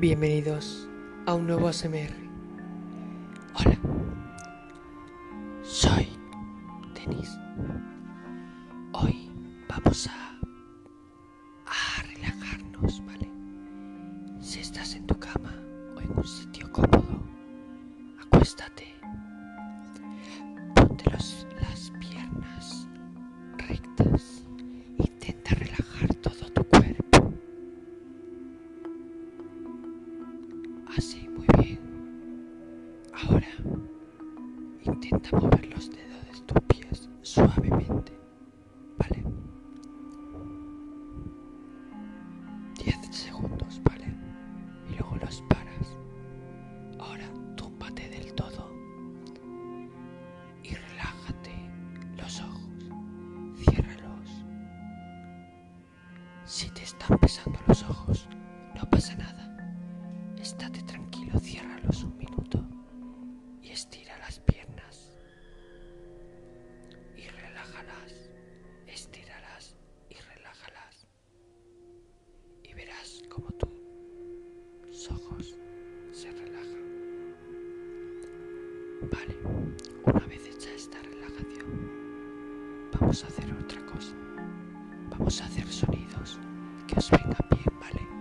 Bienvenidos a un nuevo ASMR. Hola, soy Denis. Hoy vamos a, mover los dedos de tus pies suavemente. ¿Vale? 10 segundos, ¿vale? Y luego los paras. Ahora, túmbate del todo. Y relájate los ojos. Ciérralos. Si te están pesando los ojos, no pasa nada. Estate tranquilo, ciérralos estíralas y relájalas. Y verás como tus ojos se relajan. Vale, una vez hecha esta relajación, vamos a hacer otra cosa. Vamos a hacer sonidos que os vengan bien, ¿vale?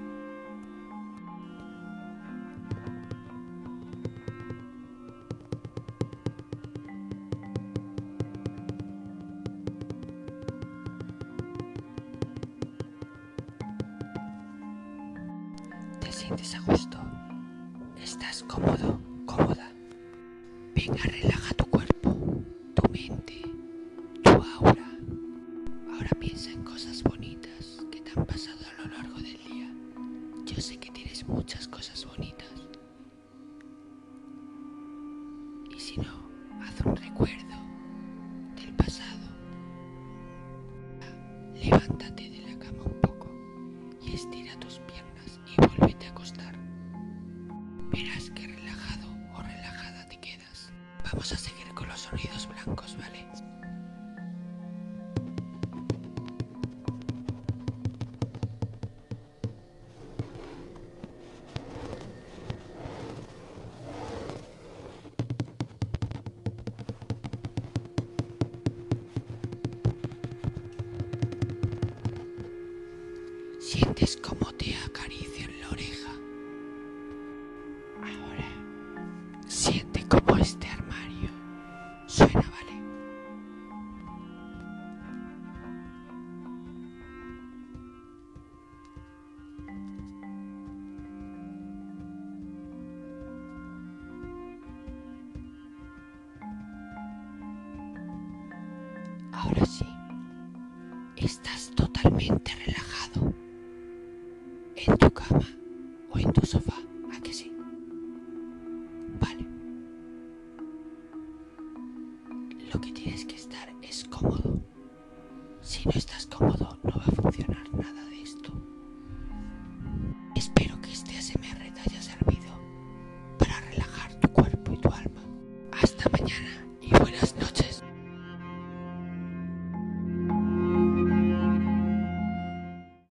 Sientes a gusto? ¿Estás cómodo? ¿Cómoda? Venga, relaja tu cuerpo, tu mente, tu aura. Ahora piensa en cosas bonitas que te han pasado a lo largo del día. Yo sé que tienes muchas cosas bonitas. Y si no, haz un recuerdo del pasado. Levántate de Ahora sí, estás totalmente relajado en tu cama o en tu sofá. lo que tienes que estar es cómodo. Si no estás cómodo, no va a funcionar nada de esto. Espero que este ASMR te haya servido para relajar tu cuerpo y tu alma. Hasta mañana y buenas noches.